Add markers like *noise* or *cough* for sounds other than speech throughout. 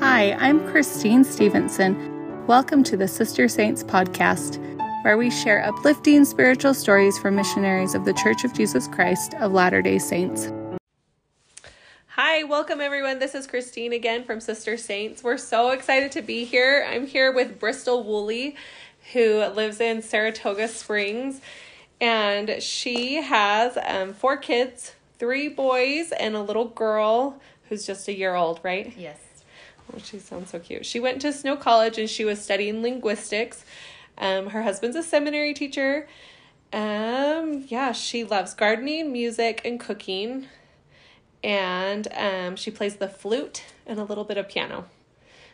Hi, I'm Christine Stevenson. Welcome to the Sister Saints podcast, where we share uplifting spiritual stories from missionaries of the Church of Jesus Christ of Latter day Saints. Hi, welcome everyone. This is Christine again from Sister Saints. We're so excited to be here. I'm here with Bristol Woolley, who lives in Saratoga Springs, and she has um, four kids three boys and a little girl who's just a year old, right? Yes. Oh, she sounds so cute. She went to Snow College and she was studying linguistics. Um, her husband's a seminary teacher. Um, yeah, she loves gardening, music, and cooking. And um, she plays the flute and a little bit of piano.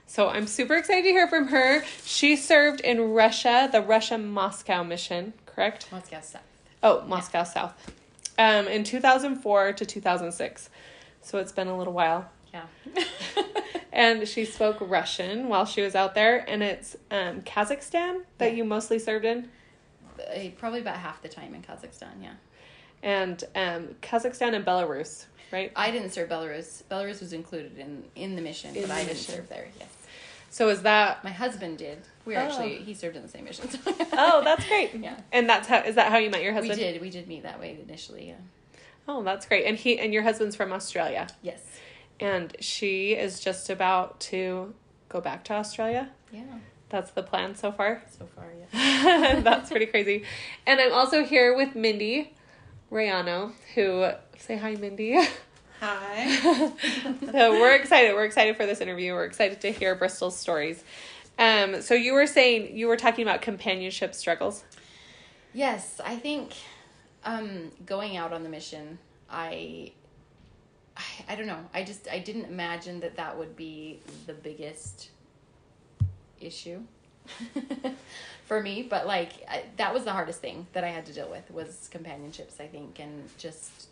So I'm super excited to hear from her. She served in Russia, the Russia Moscow mission, correct? Moscow South. Oh, Moscow yeah. South. Um, in 2004 to 2006. So it's been a little while. Yeah. *laughs* *laughs* and she spoke Russian while she was out there, and it's um, Kazakhstan that yeah. you mostly served in. Uh, probably about half the time in Kazakhstan, yeah. And um, Kazakhstan and Belarus, right? I didn't serve Belarus. Belarus was included in in the mission, in but the I didn't mission. serve there. Yes. So is that my husband did? We oh. actually he served in the same mission. *laughs* oh, that's great. Yeah. And that's how is that how you met your husband? We did. We did meet that way initially. Yeah. Oh, that's great. And he and your husband's from Australia. Yes. And she is just about to go back to Australia. Yeah. That's the plan so far. So far, yeah. *laughs* that's pretty crazy. And I'm also here with Mindy Rayano, who say hi, Mindy. Hi. *laughs* so we're excited. We're excited for this interview. We're excited to hear Bristol's stories. Um, so you were saying you were talking about companionship struggles. Yes, I think um, going out on the mission, I, I, I don't know. I just I didn't imagine that that would be the biggest issue *laughs* for me. But like I, that was the hardest thing that I had to deal with was companionships. I think and just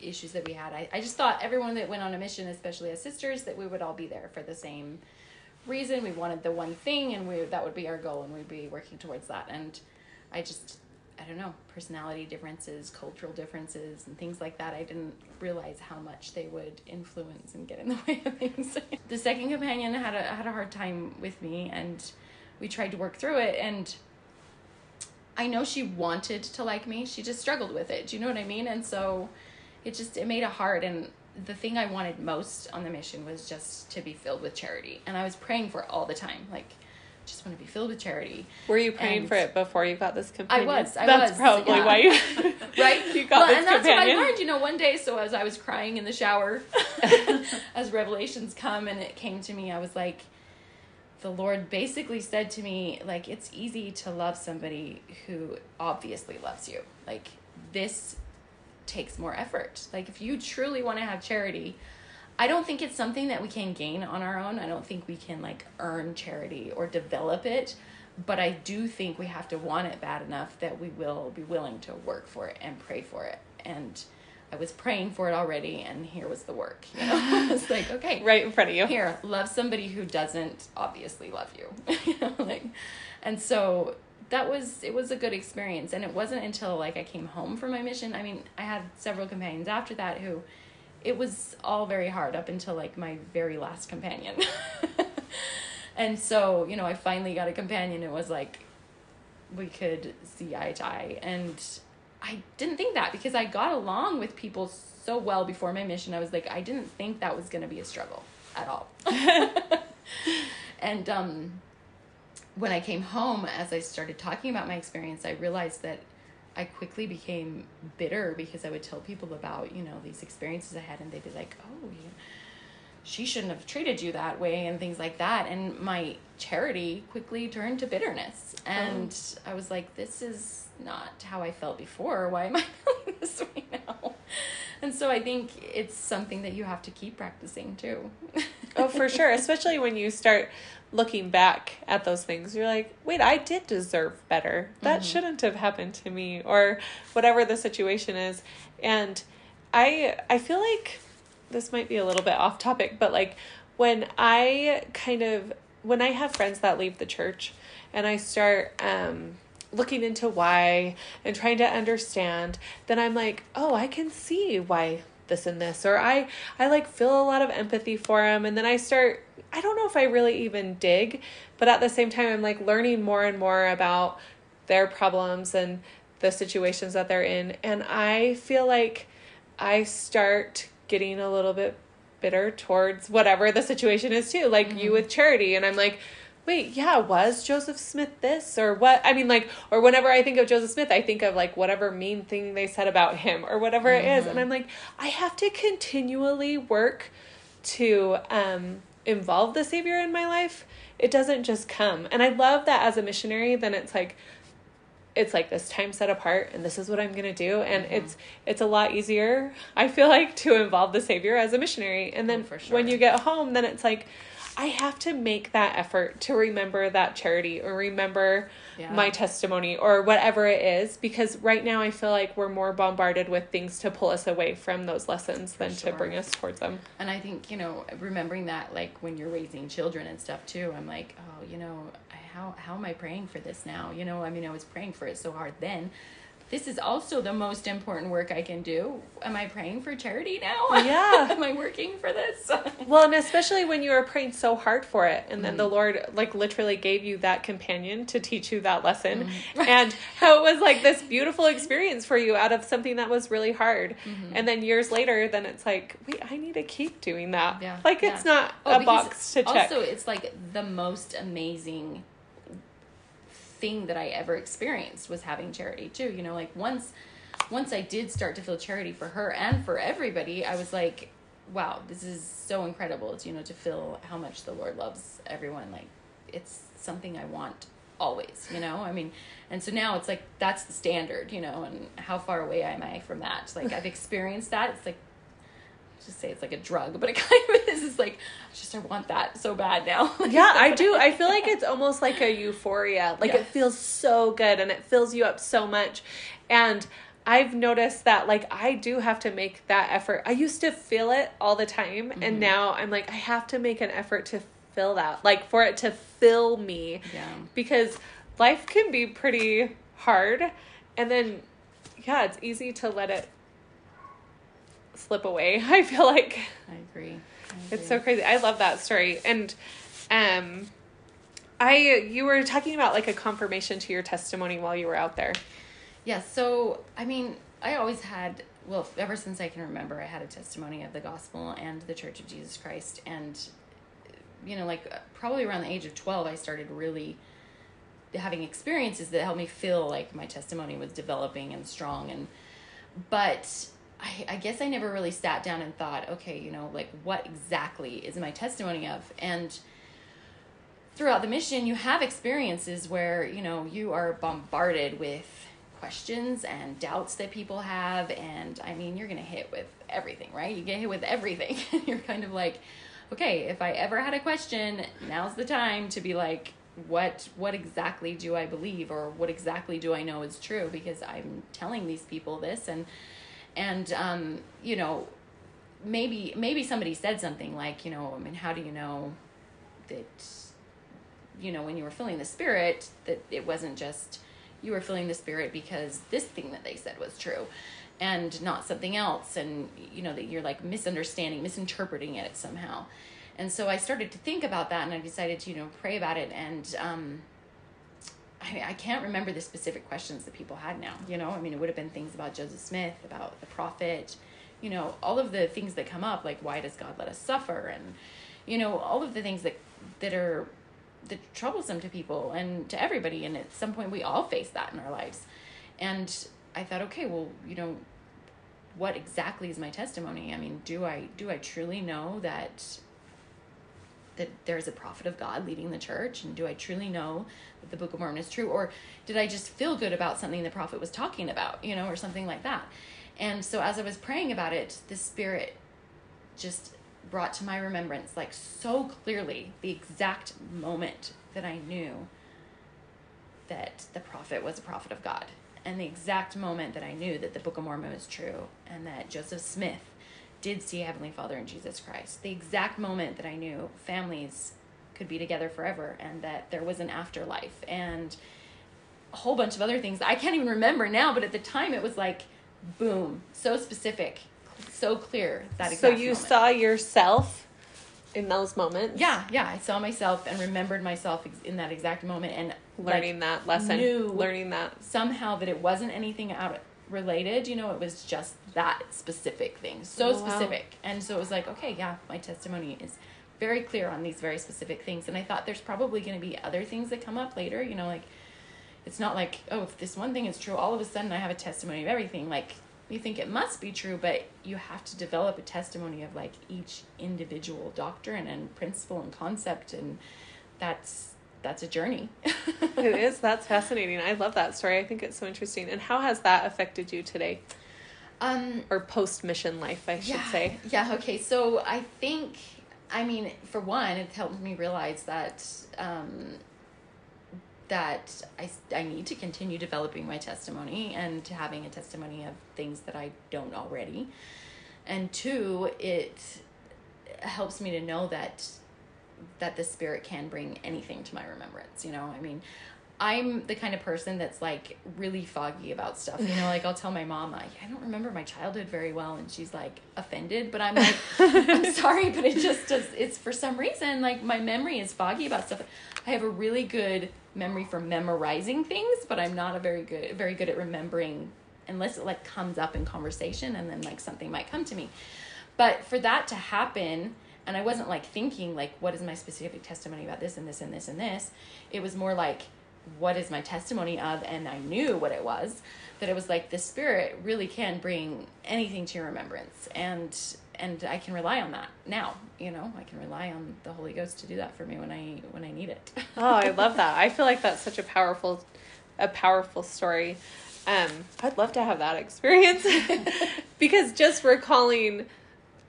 issues that we had. I, I just thought everyone that went on a mission, especially as sisters, that we would all be there for the same reason. We wanted the one thing, and we that would be our goal, and we'd be working towards that. And I just I don't know, personality differences, cultural differences, and things like that. I didn't realize how much they would influence and get in the *laughs* way of things. the second companion had a had a hard time with me, and we tried to work through it. And I know she wanted to like me; she just struggled with it. Do you know what I mean? And so it just it made it hard. And the thing I wanted most on the mission was just to be filled with charity, and I was praying for all the time, like just want to be filled with charity. Were you praying and for it before you got this companion? I was. I that's was, probably yeah. why you *laughs* *laughs* right. You got well, this and that's companion. what I learned. You know, one day, so as I was crying in the shower, *laughs* as revelations come, and it came to me, I was like, the Lord basically said to me, like, it's easy to love somebody who obviously loves you. Like this takes more effort. Like if you truly want to have charity I don't think it's something that we can gain on our own. I don't think we can like earn charity or develop it, but I do think we have to want it bad enough that we will be willing to work for it and pray for it. And I was praying for it already, and here was the work. You know, *laughs* it's like okay, *laughs* right in front of you. Here, love somebody who doesn't obviously love you. you *laughs* know, like, and so that was it was a good experience. And it wasn't until like I came home from my mission. I mean, I had several companions after that who it was all very hard up until like my very last companion. *laughs* and so, you know, I finally got a companion. It was like we could see eye to eye. And I didn't think that because I got along with people so well before my mission. I was like, I didn't think that was going to be a struggle at all. *laughs* and um, when I came home, as I started talking about my experience, I realized that I quickly became bitter because I would tell people about, you know, these experiences I had and they'd be like, oh, you, she shouldn't have treated you that way and things like that. And my charity quickly turned to bitterness. Oh. And oh. I was like, this is not how I felt before. Why am I *laughs* feeling this way now? And so I think it's something that you have to keep practicing too. *laughs* oh, for sure. Especially when you start looking back at those things, you're like, wait, I did deserve better. That mm-hmm. shouldn't have happened to me, or whatever the situation is. And I I feel like this might be a little bit off topic, but like when I kind of when I have friends that leave the church and I start um looking into why and trying to understand, then I'm like, oh, I can see why this and this or I I like feel a lot of empathy for him and then I start I don't know if I really even dig, but at the same time, I'm like learning more and more about their problems and the situations that they're in. And I feel like I start getting a little bit bitter towards whatever the situation is too, like mm-hmm. you with charity. And I'm like, wait, yeah, was Joseph Smith this or what? I mean, like, or whenever I think of Joseph Smith, I think of like whatever mean thing they said about him or whatever mm-hmm. it is. And mm-hmm. I'm like, I have to continually work to um, involve the Savior in my life. It doesn't just come. And I love that as a missionary, then it's like, it's like this time set apart and this is what i'm going to do and mm-hmm. it's it's a lot easier i feel like to involve the savior as a missionary and then oh, sure. when you get home then it's like I have to make that effort to remember that charity or remember yeah. my testimony or whatever it is because right now I feel like we're more bombarded with things to pull us away from those lessons than sure. to bring us towards them. And I think, you know, remembering that like when you're raising children and stuff too, I'm like, oh, you know, how how am I praying for this now? You know, I mean, I was praying for it so hard then this is also the most important work I can do. Am I praying for charity now? Yeah. *laughs* Am I working for this? *laughs* well, and especially when you are praying so hard for it, and then mm the Lord, like, literally gave you that companion to teach you that lesson, mm and how it was like this beautiful experience for you out of something that was really hard. Mm-hmm. And then years later, then it's like, wait, I need to keep doing that. Yeah. Like, yeah. it's not oh, a box to check. Also, it's like the most amazing thing that I ever experienced was having charity too. You know, like once once I did start to feel charity for her and for everybody, I was like, wow, this is so incredible. You know, to feel how much the Lord loves everyone. Like it's something I want always, you know? I mean, and so now it's like that's the standard, you know, and how far away am I from that? Like I've experienced that. It's like just say it's like a drug, but it *laughs* kind of is. It's like I just I want that so bad now. *laughs* yeah, I do. I feel like it's almost like a euphoria. Like yes. it feels so good and it fills you up so much. And I've noticed that like I do have to make that effort. I used to feel it all the time mm-hmm. and now I'm like I have to make an effort to fill that. Like for it to fill me. Yeah. Because life can be pretty hard and then yeah, it's easy to let it slip away. *laughs* I feel like I agree. I agree. It's so crazy. I love that story. And um I you were talking about like a confirmation to your testimony while you were out there. Yeah, so I mean, I always had well, ever since I can remember, I had a testimony of the gospel and the Church of Jesus Christ and you know, like probably around the age of 12 I started really having experiences that helped me feel like my testimony was developing and strong and but I, I guess I never really sat down and thought, okay, you know, like what exactly is my testimony of? And throughout the mission, you have experiences where, you know, you are bombarded with questions and doubts that people have. And I mean, you're going to hit with everything, right? You get hit with everything. *laughs* And you're kind of like, okay, if I ever had a question, now's the time to be like, what what exactly do I believe or what exactly do I know is true because I'm telling these people this and and um, you know maybe maybe somebody said something like you know i mean how do you know that you know when you were feeling the spirit that it wasn't just you were feeling the spirit because this thing that they said was true and not something else and you know that you're like misunderstanding misinterpreting it somehow. And so i started to think about that and i decided to you know pray about it and um I, mean, I can't remember the specific questions that people had now. You know, I mean, it would have been things about Joseph Smith, about the prophet, you know, all of the things that come up, like why does God let us suffer, and you know, all of the things that that are that troublesome to people and to everybody. And at some point, we all face that in our lives. And I thought, okay, well, you know, what exactly is my testimony? I mean, do I do I truly know that that there's a prophet of God leading the church? And do I truly know that the Book of Mormon is true? Or did I just feel good about something the prophet was talking about, you know, or something like that? And so as I was praying about it, the Spirit just brought to my remembrance, like so clearly, the exact moment that I knew that the prophet was a prophet of God. And the exact moment that I knew that the Book of Mormon was true and that Joseph Smith did see Heavenly Father in Jesus Christ. The exact moment that I knew families could be together forever and that there was an afterlife and a whole bunch of other things I can't even remember now, but at the time it was like, boom, so specific, so clear that So you moment. saw yourself in those moments. Yeah, yeah. I saw myself and remembered myself in that exact moment and learning like, that lesson, knew learning that somehow that it wasn't anything out related. You know, it was just that specific thing, so Oh, wow. specific. And so it was like, okay, yeah, my testimony is very clear on these very specific things. And I thought there's probably going to be other things that come up later. You know, like it's not like oh, if this one thing is true, all of a sudden I have a testimony of everything. Like you think it must be true, but you have to develop a testimony of like each individual doctrine and principle and concept, and that's that's a journey. *laughs* it is. That's fascinating. I love that story. I think it's so interesting. And how has that affected you today, Um, or post mission life? I should yeah, say. Yeah. Okay. So I think, I mean, for one, it helped me realize that um, that I I need to continue developing my testimony and to having a testimony of things that I don't already, and two, it helps me to know that that the spirit can bring anything to my remembrance. You know, I mean. I'm the kind of person that's like really foggy about stuff. You know, like I'll tell my mom, like, I don't remember my childhood very well, and she's like offended, but I'm like, *laughs* I'm sorry, but it just does. It's for some reason like my memory is foggy about stuff. I have a really good memory for memorizing things, but I'm not a very good, very good at remembering unless it like comes up in conversation, and then like something might come to me. But for that to happen, and I wasn't like thinking like, what is my specific testimony about this and this and this and this. It was more like what is my testimony of and i knew what it was that it was like the spirit really can bring anything to your remembrance and and i can rely on that now you know i can rely on the holy ghost to do that for me when i when i need it *laughs* Oh, I love that. I feel like that's such a powerful, a powerful story. Um, I'd love to have that experience *laughs* because just recalling,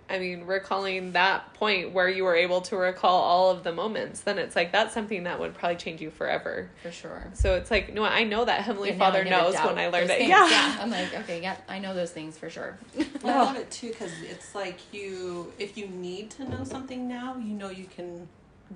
I mean, recalling that point where you were able to recall all of the moments, then it's like that's something that would probably change you forever. for sure So it's like, no, I know that Heavenly And now I Father knows when I learned those it. things. Yeah. *laughs* i'm like okay yeah i know those things for sure *laughs* I love it too because it's like you, if you need to know something now, you know you can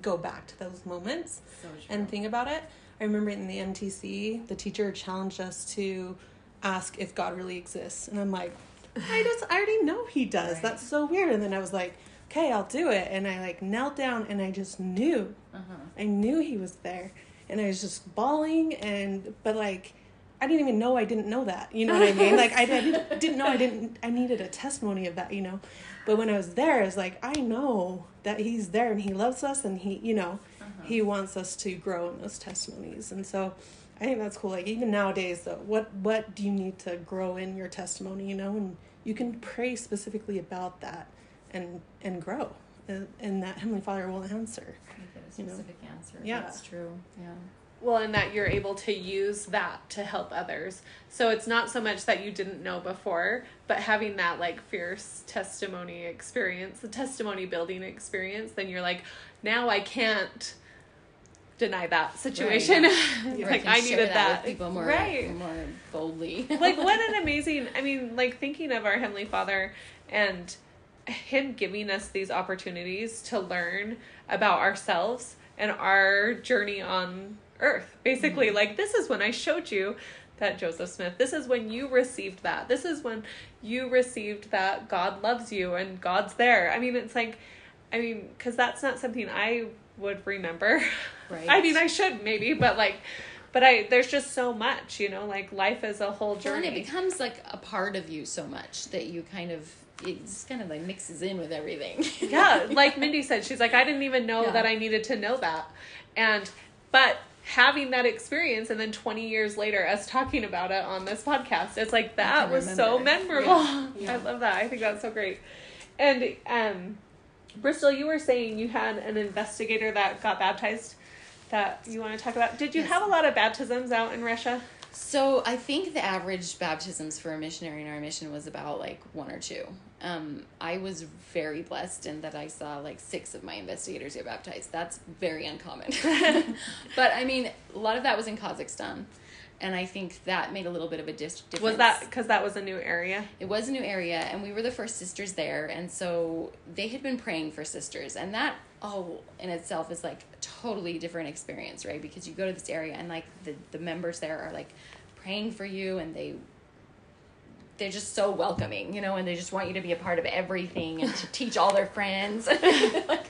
go back to those moments and think about it. I remember in the MTC, the teacher challenged us to ask if God really exists, and I'm like, I just, I already know He does. Right. That's so weird. And then I was like, okay, I'll do it, and I like knelt down and I just knew, uh-huh. I knew He was there, and I was just bawling, and but like. I didn't even know I didn't know that. You know what I mean? Like I didn't, didn't know I didn't. I needed a testimony of that. You know, but when I was there, it's like I know that he's there and he loves us and he, you know, he wants us to grow in those testimonies. And so, I think that's cool. Like even nowadays, though, what what do you need to grow in your testimony? You know, and you can pray specifically about that and and grow, and, and that Heavenly Father will answer. Make it a You know. specific answer Yeah. that's true yeah Well, and that you're able to use that to help others. So it's not so much that you didn't know before, but having that like fierce testimony experience, the testimony building experience, then you're like, now I can't deny that situation. *laughs* Or like I needed that that. people more right. more boldly *laughs* like what an *laughs* amazing I mean, like thinking of our Heavenly Father and him giving us these opportunities to learn about ourselves and our journey on earth. Basically, mm-hmm. like this is when I showed you that Joseph Smith, this is when you received that. This is when you received that God loves you and God's there. I mean, it's like I mean, cuz that's not something I would remember. Right. *laughs* I mean, I should maybe, but like but I there's just so much, you know, like life is a whole Well, and it becomes like a part of you so much that you kind of it just kind of like mixes in with everything. *laughs* yeah, *laughs* like Mindy said, she's like, I didn't even know Yeah. that I needed to know that. And, but having that experience and then 20 years later, us talking about it on this podcast, it's like, that was so remember. memorable. Yeah. I love that. I think that's so great. And, um, Bristol, you were saying you had an investigator that got baptized that you want to talk about. Did you Yes. have a lot of baptisms out in Russia? So I think the average baptisms for a missionary in our mission was about like one or two. Um, I was very blessed in that I saw like six of my investigators get baptized. That's very uncommon. *laughs* *laughs* but I mean, a lot of that was in Kazakhstan. And I think that made a little bit of a dis- difference. Was that because that was a new area? It was a new area, and we were the first sisters there, and so they had been praying for sisters, and that all in itself is like a totally different experience, right? Because you go to this area, and like the the members there are like praying for you, and they they're just so welcoming, you know, and they just want you to be a part of everything and to teach all their friends. *laughs* like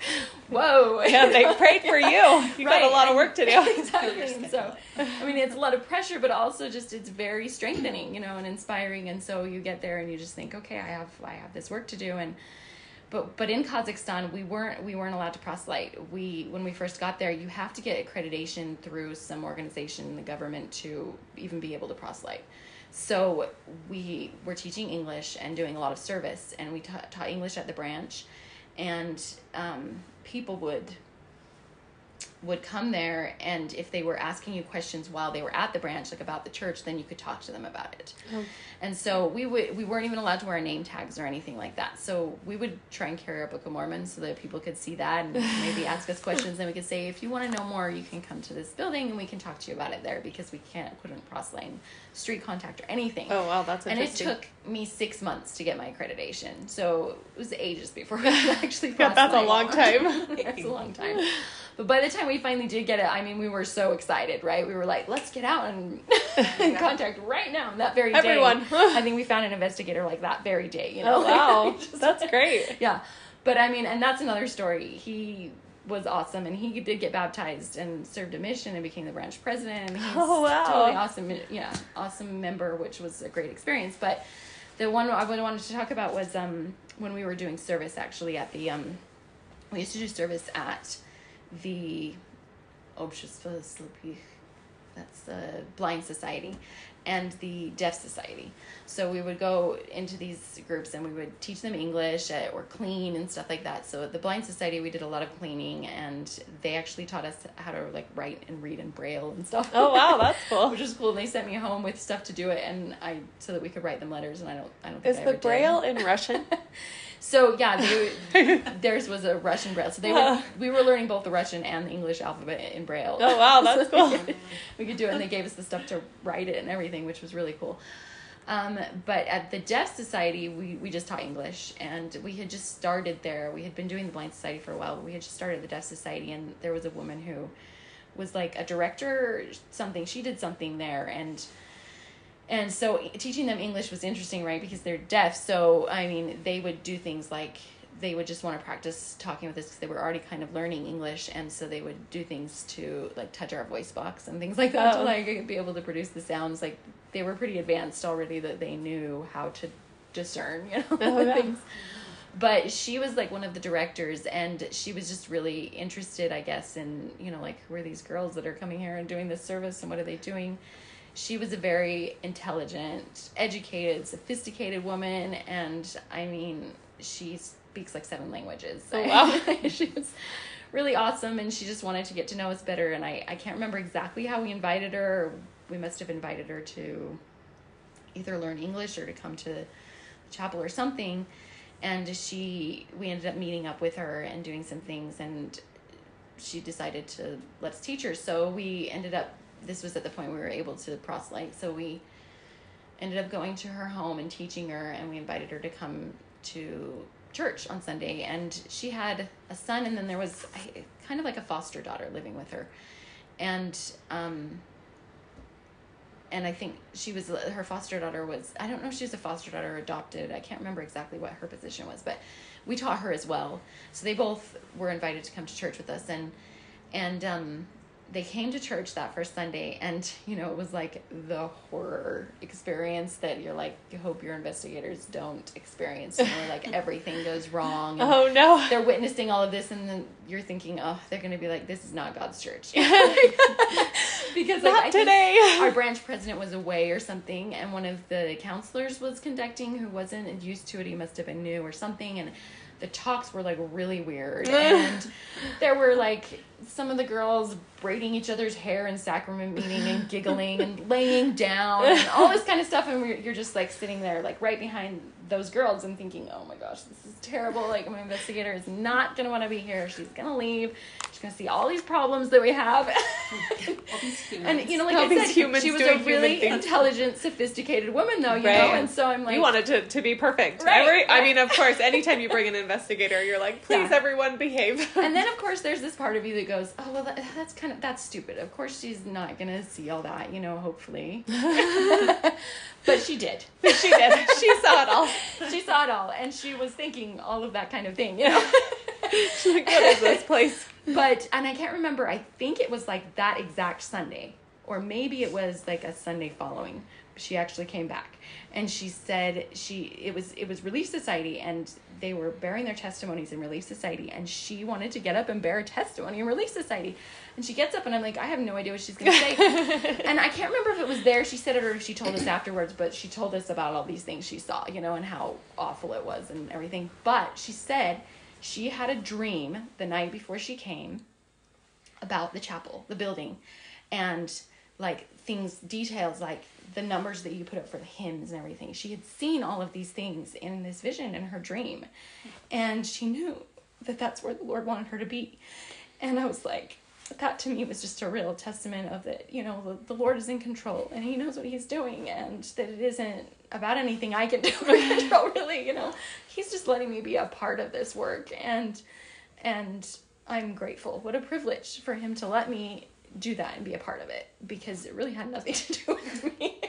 whoa. *laughs* Yeah, they prayed for you. *laughs* You got a lot of work to do. *laughs* exactly. So, I mean, it's a lot of pressure, but also just it's very strengthening, you know, and inspiring. And so you get there and you just think, okay, I have I have this work to do. And but but in Kazakhstan, we weren't we weren't allowed to proselyte. We when we first got there, you have to get accreditation through some organization in the government to even be able to proselyte. So we were teaching English and doing a lot of service, and we ta- taught English at the branch, and um, people would would come there and if they were asking you questions while they were at the branch like about the church then you could talk to them about it. Oh. And so we would we weren't even allowed to wear name tags or anything like that. So we would try and carry our book of mormon so that people could see that and *laughs* maybe ask us questions. And we could say if you want to know more you can come to this building and we can talk to you about it there because we can't couldn't cross lane street contact or anything. Oh wow, that's and it took me six months to get my accreditation. So it was ages before *laughs* I actually Yeah, that's *laughs* a long time. that's a long time. But by the time we finally did get it, I mean, we were so excited, right? We were like, let's get out and *laughs* contact right now. That very day. Everyone. I think we found an investigator like that very day, you know? Oh *laughs* wow, *laughs* Just- that's great. yeah. But I mean, and that's another story. He was awesome and he did get baptized and served a mission and became the branch president and he's Oh, wow. totally awesome yeah awesome member which was a great experience but the one I wanted to talk about was um when we were doing service actually at the um we used to do service at the Общество слепых that's the blind society and the deaf society so we would go into these groups and we would teach them english uh, or clean and stuff like that so at the blind society we did a lot of cleaning and they actually taught us how to like write and read in braille and stuff Oh wow, that's *laughs* cool. which was cool they sent me home with stuff to do it and i so that we could write them letters and i don't i don't think Is I the ever did. braille in Russian? *laughs* So yeah, they, *laughs* theirs was a Russian braille. So they were we were learning both the Russian and the English alphabet in braille. Oh, wow, that's *laughs* So cool. we could- we could do it, and they gave us the stuff to write it and everything, which was really cool. Um, but at the Deaf Society, we, we just taught English, and we had just started there. We had been doing the Blind Society for a while, but we had just started the Deaf Society, and there was a woman who was like a director or something. She did something there, and and so teaching them English was interesting, right? Because they're deaf. So, I mean, they would do things like they would just want to practice talking with us because they were already kind of learning English. And so they would do things to like touch our voice box and things like that Oh. to like be able to produce the sounds. Like they were pretty advanced already that they knew how to discern, *laughs* you know, Oh, yeah. things. But she was like one of the directors, and she was just really interested, I guess, in you know, like who are these girls that are coming here and doing this service, and what are they doing? She was a very intelligent, educated, sophisticated woman, and I mean, she speaks like seven languages. Oh, *laughs* wow. she was really awesome, and she just wanted to get to know us better. And I, I can't remember exactly how we invited her. We must have invited her to either learn English or to come to the chapel or something. And she, we ended up meeting up with her and doing some things, and she decided to let's teach her. So we ended up. This was at the point we were able to proselyte. So we ended up going to her home and teaching her, and we invited her to come to church on Sunday. And she had a son, and then there was kind of like a foster daughter living with her, and um, and I think she was her foster daughter was I don't know if she was a foster daughter or adopted. I can't remember exactly what her position was, but we taught her as well. So they both were invited to come to church with us, and and um, they came to church that first Sunday, and you know it was like the horror experience that you're like you hope your investigators don't experience, you know, like *laughs* everything goes wrong. And, Oh no. they're witnessing all of this and then you're thinking oh they're going to be like this is not god's church *laughs* because like, Not today. *laughs* our branch president was away or something and one of the counselors was conducting who wasn't used to it he must have been new or something and the talks were like really weird. *laughs* And there were like some of the girls braiding each other's hair in sacrament meeting and giggling and laying down and all this kind of stuff. And you're just like sitting there like right behind those girls and thinking oh my gosh this is terrible like my investigator is not going to want to be here she's going to leave she's going to see all these problems that we have *laughs* and you know like All i these said humans she was a really things. intelligent sophisticated woman though you Right. know and so i'm like you wanted to, to be perfect. Right, Every, I mean, of *laughs* course, anytime you bring an investigator, you're like, please, Yeah. everyone, behave. *laughs* and then of course there's this part of you that goes oh well that, that's kind of that's stupid of course she's not gonna see all that you know hopefully but she did *laughs* she did. She saw it all. she saw it all and she was thinking all of that kind of thing you know She's *laughs* like, what is this place? but and I can't remember. I think it was like that exact Sunday, or maybe it was like a Sunday following. She actually came back, and she said she it was it was Relief Society, and they were bearing their testimonies in Relief Society, and she wanted to get up and bear a testimony in Relief Society, and she gets up, and I'm like, I have no idea what she's gonna say, *laughs* and I can't remember if it was there she said it or if she told us afterwards, but she told us about all these things she saw, you know, and how awful it was and everything. But she said she had a dream the night before she came about the chapel, the building, and like things, details like the numbers that you put up for the hymns and everything. She had seen all of these things in this vision in her dream, and she knew that that's where the Lord wanted her to be. And I was like, that to me was just a real testament of that, you know, the, the Lord is in control and He knows what He's doing, and that it isn't about anything I can do *laughs* or control, really, you know. He's just letting me be a part of this work, and and I'm grateful. What a privilege for Him to let me do that and be a part of it because it really had nothing *laughs* to do with me.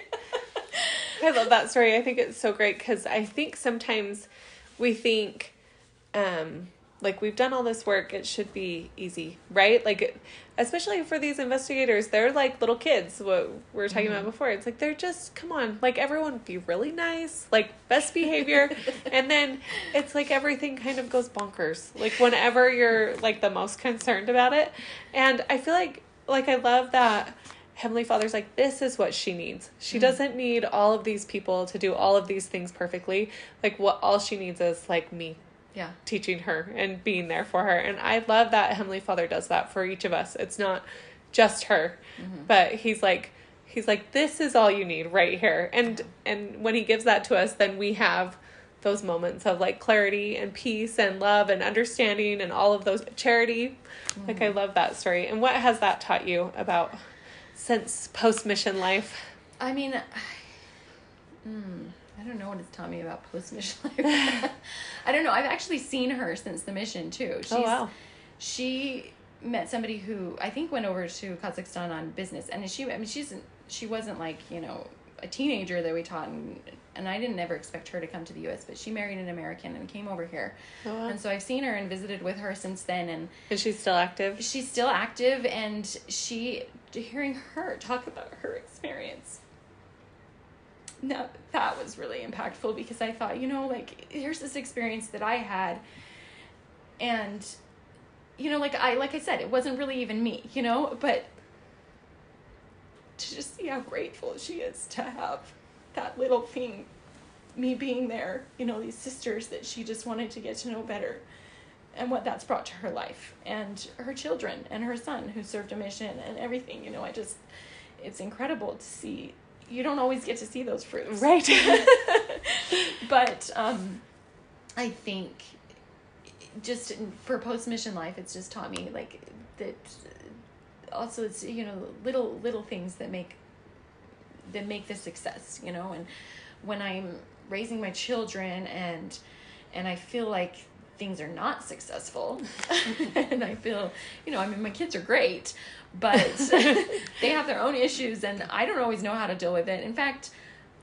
I love that story. I think it's so great because I think sometimes we think, um, like we've done all this work, it should be easy, right? Like, especially for these investigators, they're like little kids. What we were talking about before, it's like they're just come on, like everyone be really nice, like best behavior, *laughs* and then it's like everything kind of goes bonkers. Like whenever you're like the most concerned about it, and I feel like like I love that Heavenly Father's like, this is what she needs. She mm. doesn't need all of these people to do all of these things perfectly. Like, what all she needs is like me yeah. teaching her and being there for her. And I love that Heavenly Father does that for each of us. It's not just her, mm-hmm. but He's like, He's like, this is all you need right here. And and when He gives that to us, then we have those moments of like clarity and peace and love and understanding and all of those charity. Like I love that story. And what has that taught you about since post mission life? I mean, *sighs* mm, I don't know what it's taught me about post mission *laughs* life. *laughs* I don't know. I've actually seen her since the mission too. She's, Oh, wow. She met somebody who I think went over to Kazakhstan on business, and she. I mean, she's she wasn't like you know a teenager that we taught, and and I didn't ever expect her to come to the U.S. But she married an American and came over here, Oh, wow. and so I've seen her and visited with her since then, and Is she still active? she's still active and she hearing her talk about her experience no that was really impactful because i thought you know like here's this experience that i had and you know like i like i said it wasn't really even me you know but to just see how grateful she is to have that little thing me being there you know these sisters that she just wanted to get to know better and what that's brought to her life and her children and her son who served a mission and everything you know i just it's incredible to see you don't always get to see those fruits Right. *laughs* but um i think just for post mission life it's just taught me like that also it's you know little little things that make that make the success you know? And when i'm raising my children and and i feel like things are not successful *laughs* and i feel you know i mean my kids are great but *laughs* they have their own issues and i don't always know how to deal with it. In fact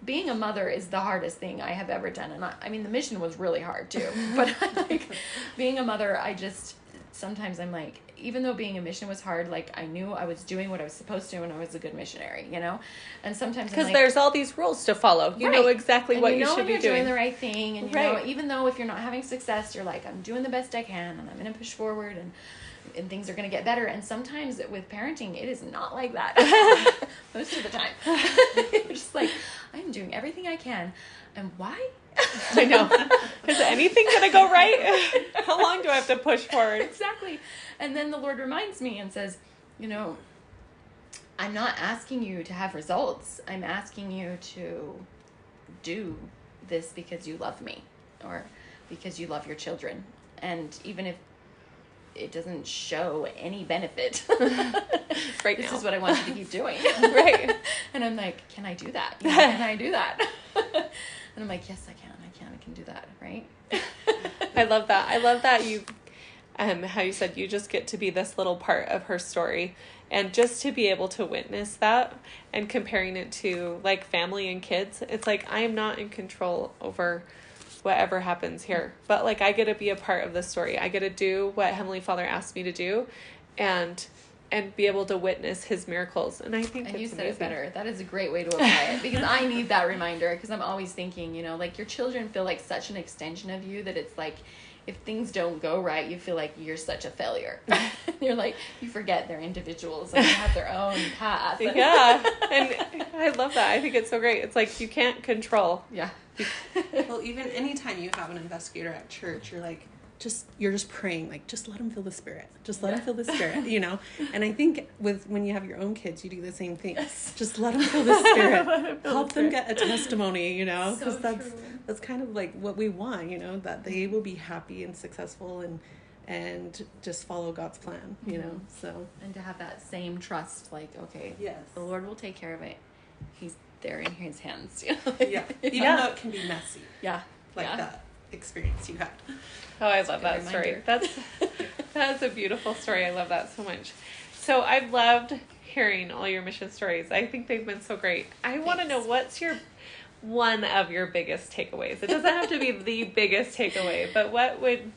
being a mother is the hardest thing i have ever done and i, I mean the mission was really hard too *laughs* but like being a mother i just sometimes i'm like even though being a mission was hard like i knew i was doing what i was supposed to and i was a good missionary you know? And sometimes Because like, there's all these rules to follow. You know exactly and what you you, should when be you're doing. doing. the right thing and you know even though if you're not having success you're like i'm doing the best i can and i'm going to push forward and and things are going to get better. And sometimes with parenting it is not like that. *laughs* *laughs* Most of the time. *laughs* You're just like i'm doing everything i can and why *laughs* I know. Is anything gonna go right? *laughs* How long do I have to push forward? exactly and then the lord reminds me and says you know i'm not asking you to have results i'm asking you to do this because you love me or because you love your children and even if it doesn't show any benefit *laughs* *laughs* Right this now. is what i want you to keep doing *laughs* Right. and i'm like can i do that You know, can i do that and i'm like yes i can i can i can do that right I love that. I love that you, um, how you said you just get to be this little part of her story, and just to be able to witness that and comparing it to like family and kids. It's like I am not in control over whatever happens here. But like I get to be a part of the story. I get to do what Heavenly Father asked me to do and and be able to witness his miracles. And I think And it's you said amazing. it better. That is a great way to apply it because I need that reminder because I'm always thinking, you know, like your children feel like such an extension of you that it's like if things don't go right, you feel like you're such a failure. *laughs* you're like you forget they're individuals and they have their own path. Yeah. And I love that. I think it's so great. It's like you can't control. yeah. Well, even anytime you have an investigator at church, you're like, just you're just praying, like just let them feel the spirit, just let them Yeah. feel the spirit, you know. *laughs* And I think with when you have your own kids, you do the same thing. Just let them feel *laughs* the spirit, help them get a testimony, you know, So because that's true. that's kind of like what we want, you know, that they mm-hmm. will be happy and successful and and just follow God's plan, you know. Mm-hmm. So And to have that same trust, like, okay, yes, the Lord will take care of it. He's there in his hands. *laughs* yeah, Yeah. even Yeah. though it can be messy, Yeah. like yeah. that experience you had. Oh, I love that story. That's *laughs* *laughs* that's a beautiful story. I love that so much. So I've loved hearing all your mission stories. I think they've been so great. I want to know what's your one of your biggest takeaways. It doesn't have to be the biggest takeaway, but what would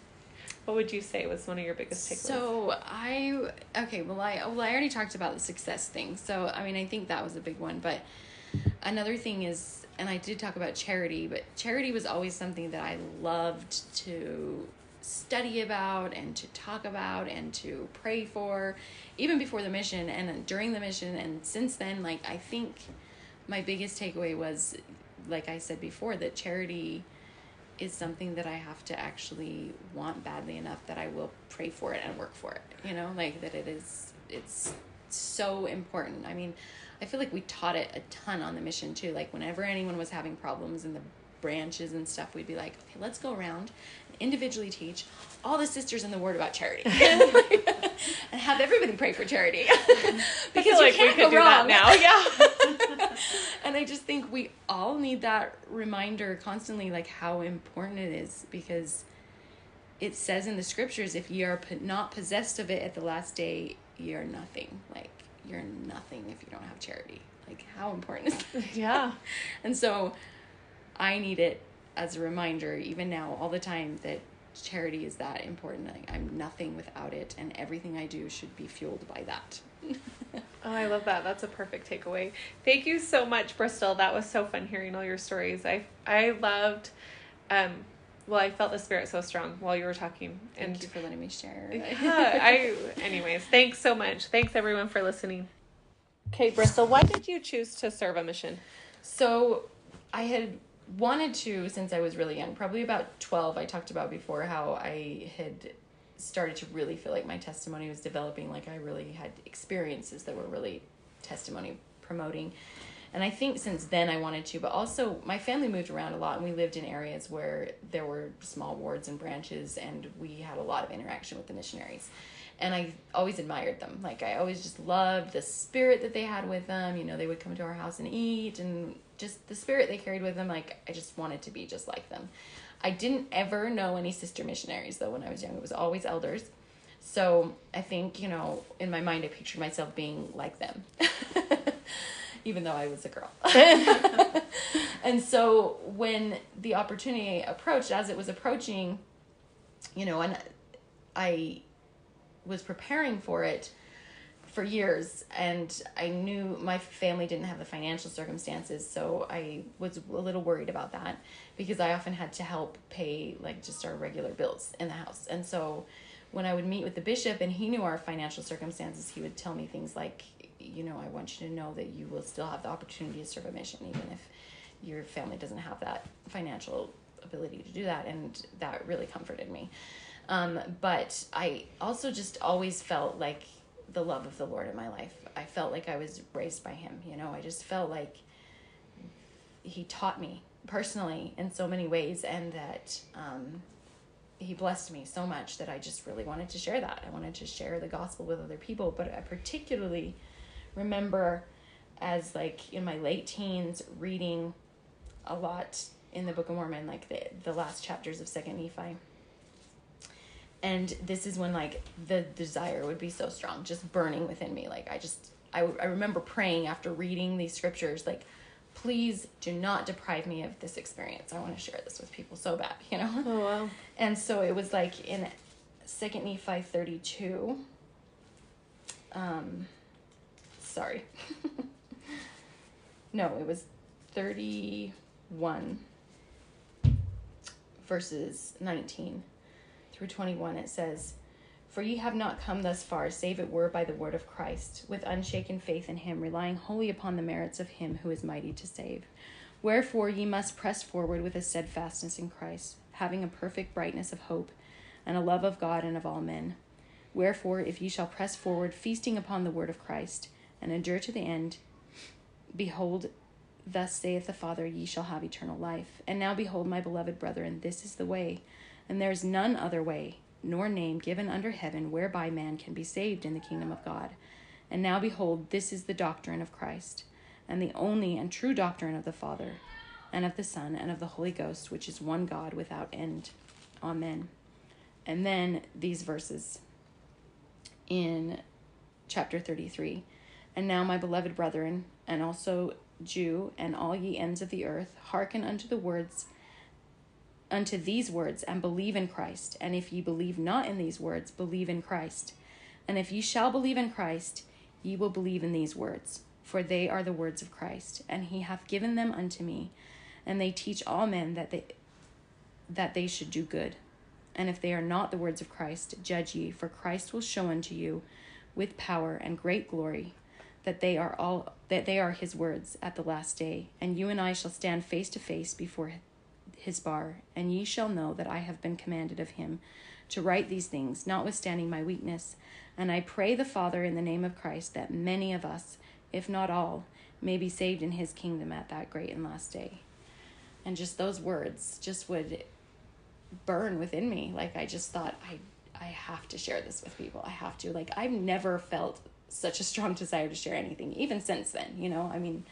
what would you say was one of your biggest takeaways? So I okay, well I well I already talked about the success thing. So I mean I think that was a big one, but another thing is and I did talk about charity, but charity was always something that I loved to study about and to talk about and to pray for even before the mission and during the mission and since then like I think my biggest takeaway was like I said before that charity is something that I have to actually want badly enough that I will pray for it and work for it. You know, like that it is it's so important. I mean, I feel like we taught it a ton on the mission too. Like whenever anyone was having problems in the branches and stuff, we'd be like, okay, let's go around and individually teach all the sisters in the word about charity *laughs* and have everybody pray for charity *laughs* because you like we can't go do that wrong. now. *laughs* Yeah. and I just think we all need that reminder constantly, like how important it is, because it says in the scriptures, if ye are not possessed of it at the last day, ye are nothing. Like you're nothing if you don't have charity. Like how important is that? *laughs* Yeah. And so, I need it as a reminder, even now, all the time, that charity is that important. Like, I'm nothing without it, and everything I do should be fueled by that. *laughs* Oh, I love that. That's a perfect takeaway. Thank you so much, Bristol. That was so fun hearing all your stories. I I loved um well, I felt the spirit so strong while you were talking. Thank And you for letting me share. *laughs* yeah, I anyways, thanks so much. Thanks everyone for listening. Okay, Bristol, why did you choose to serve a mission? So I had wanted to since I was really young, probably about 12. I talked about before how I had started to really feel like my testimony was developing, like I really had experiences that were really testimony promoting. And I think since then I wanted to, but also my family moved around a lot and we lived in areas where there were small wards and branches and we had a lot of interaction with the missionaries. And I always admired them. Like I always just loved the spirit that they had with them. You know, they would come to our house and eat and just the spirit they carried with them. Like I just wanted to be just like them. I didn't ever know any sister missionaries though when I was young. It was always elders. So I think, you know, in my mind I pictured myself being like them. *laughs* Even though I was a girl. *laughs* *laughs* and so when the opportunity approached, as it was approaching, you know, and I was preparing for it for years and I knew my family didn't have the financial circumstances so I was a little worried about that because I often had to help pay like just our regular bills in the house and so when I would meet with the bishop and he knew our financial circumstances he would tell me things like you know I want you to know that you will still have the opportunity to serve a mission even if your family doesn't have that financial ability to do that and that really comforted me um, but I also just always felt like the love of the Lord in my life. I felt like I was raised by Him. You know, I just felt like He taught me personally in so many ways, and that um, He blessed me so much that I just really wanted to share that. I wanted to share the gospel with other people, but I particularly remember as like in my late teens reading a lot in the Book of Mormon, like the the last chapters of Second Nephi and this is when like the desire would be so strong just burning within me like i just I, I remember praying after reading these scriptures like please do not deprive me of this experience. I want to share this with people so bad, you know? Oh, wow. And so it was like in Second Nephi 32. Um, sorry. *laughs* no, it was 31 verses 19 through 21. It says, For ye have not come thus far, save it were by the word of Christ, with unshaken faith in him, relying wholly upon the merits of him who is mighty to save. Wherefore ye must press forward with a steadfastness in Christ, having a perfect brightness of hope, and a love of God and of all men. Wherefore, if ye shall press forward, feasting upon the word of Christ, and endure to the end, behold, thus saith the Father, ye shall have eternal life. And now behold, my beloved brethren, this is the way, and there is none other way, nor name given under heaven whereby man can be saved in the kingdom of God. And now behold, this is the doctrine of Christ, and the only and true doctrine of the Father, and of the Son, and of the Holy Ghost, which is one God without end. Amen. And then these verses in chapter 33. And now, my beloved brethren, and also Jew, and all ye ends of the earth, hearken unto the words, unto these words, and believe in Christ. And if ye believe not in these words, believe in Christ. And if ye shall believe in Christ, ye will believe in these words, for they are the words of Christ, and he hath given them unto me, and they teach all men that they that they should do good. And if they are not the words of Christ, judge ye, for Christ will show unto you with power and great glory that they are all that they are his words at the last day and you and I shall stand face to face before his bar and ye shall know that I have been commanded of him to write these things notwithstanding my weakness and I pray the Father in the name of Christ that many of us if not all may be saved in his kingdom at that great and last day and just those words just would burn within me like I just thought I I have to share this with people. I have to. Like, I've never felt such a strong desire to share anything, even since then, you know? I mean,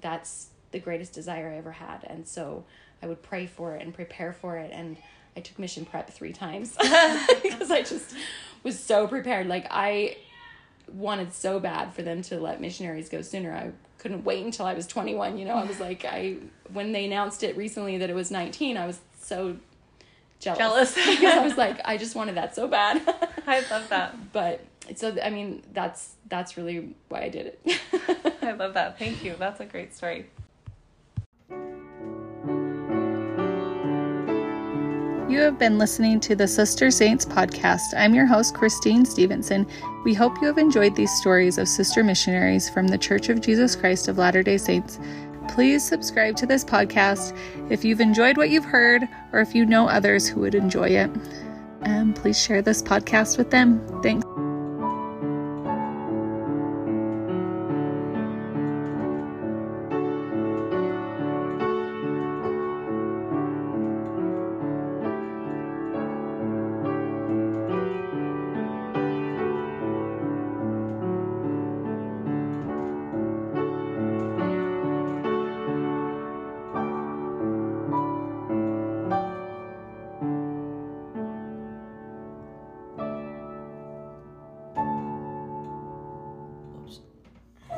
that's the greatest desire I ever had. And so I would pray for it and prepare for it. And I took mission prep three times *laughs* because I just was so prepared. Like, I wanted so bad for them to let missionaries go sooner. I couldn't wait until I was 21. You know, I was like, I, when they announced it recently that it was 19, I was so jealous. Jealous. *laughs* because I was like, I just wanted that so bad. *laughs* I love that. but so I mean that's that's really why I did it. *laughs* I love that. Thank you. That's a great story. You have been listening to the Sister Saints podcast. I'm your host, Christine Stevenson. We hope you have enjoyed these stories of sister missionaries from the Church of Jesus Christ of Latter day Saints. Please subscribe to this podcast if you've enjoyed what you've heard or if you know others who would enjoy it. And please share this podcast with them. Thanks.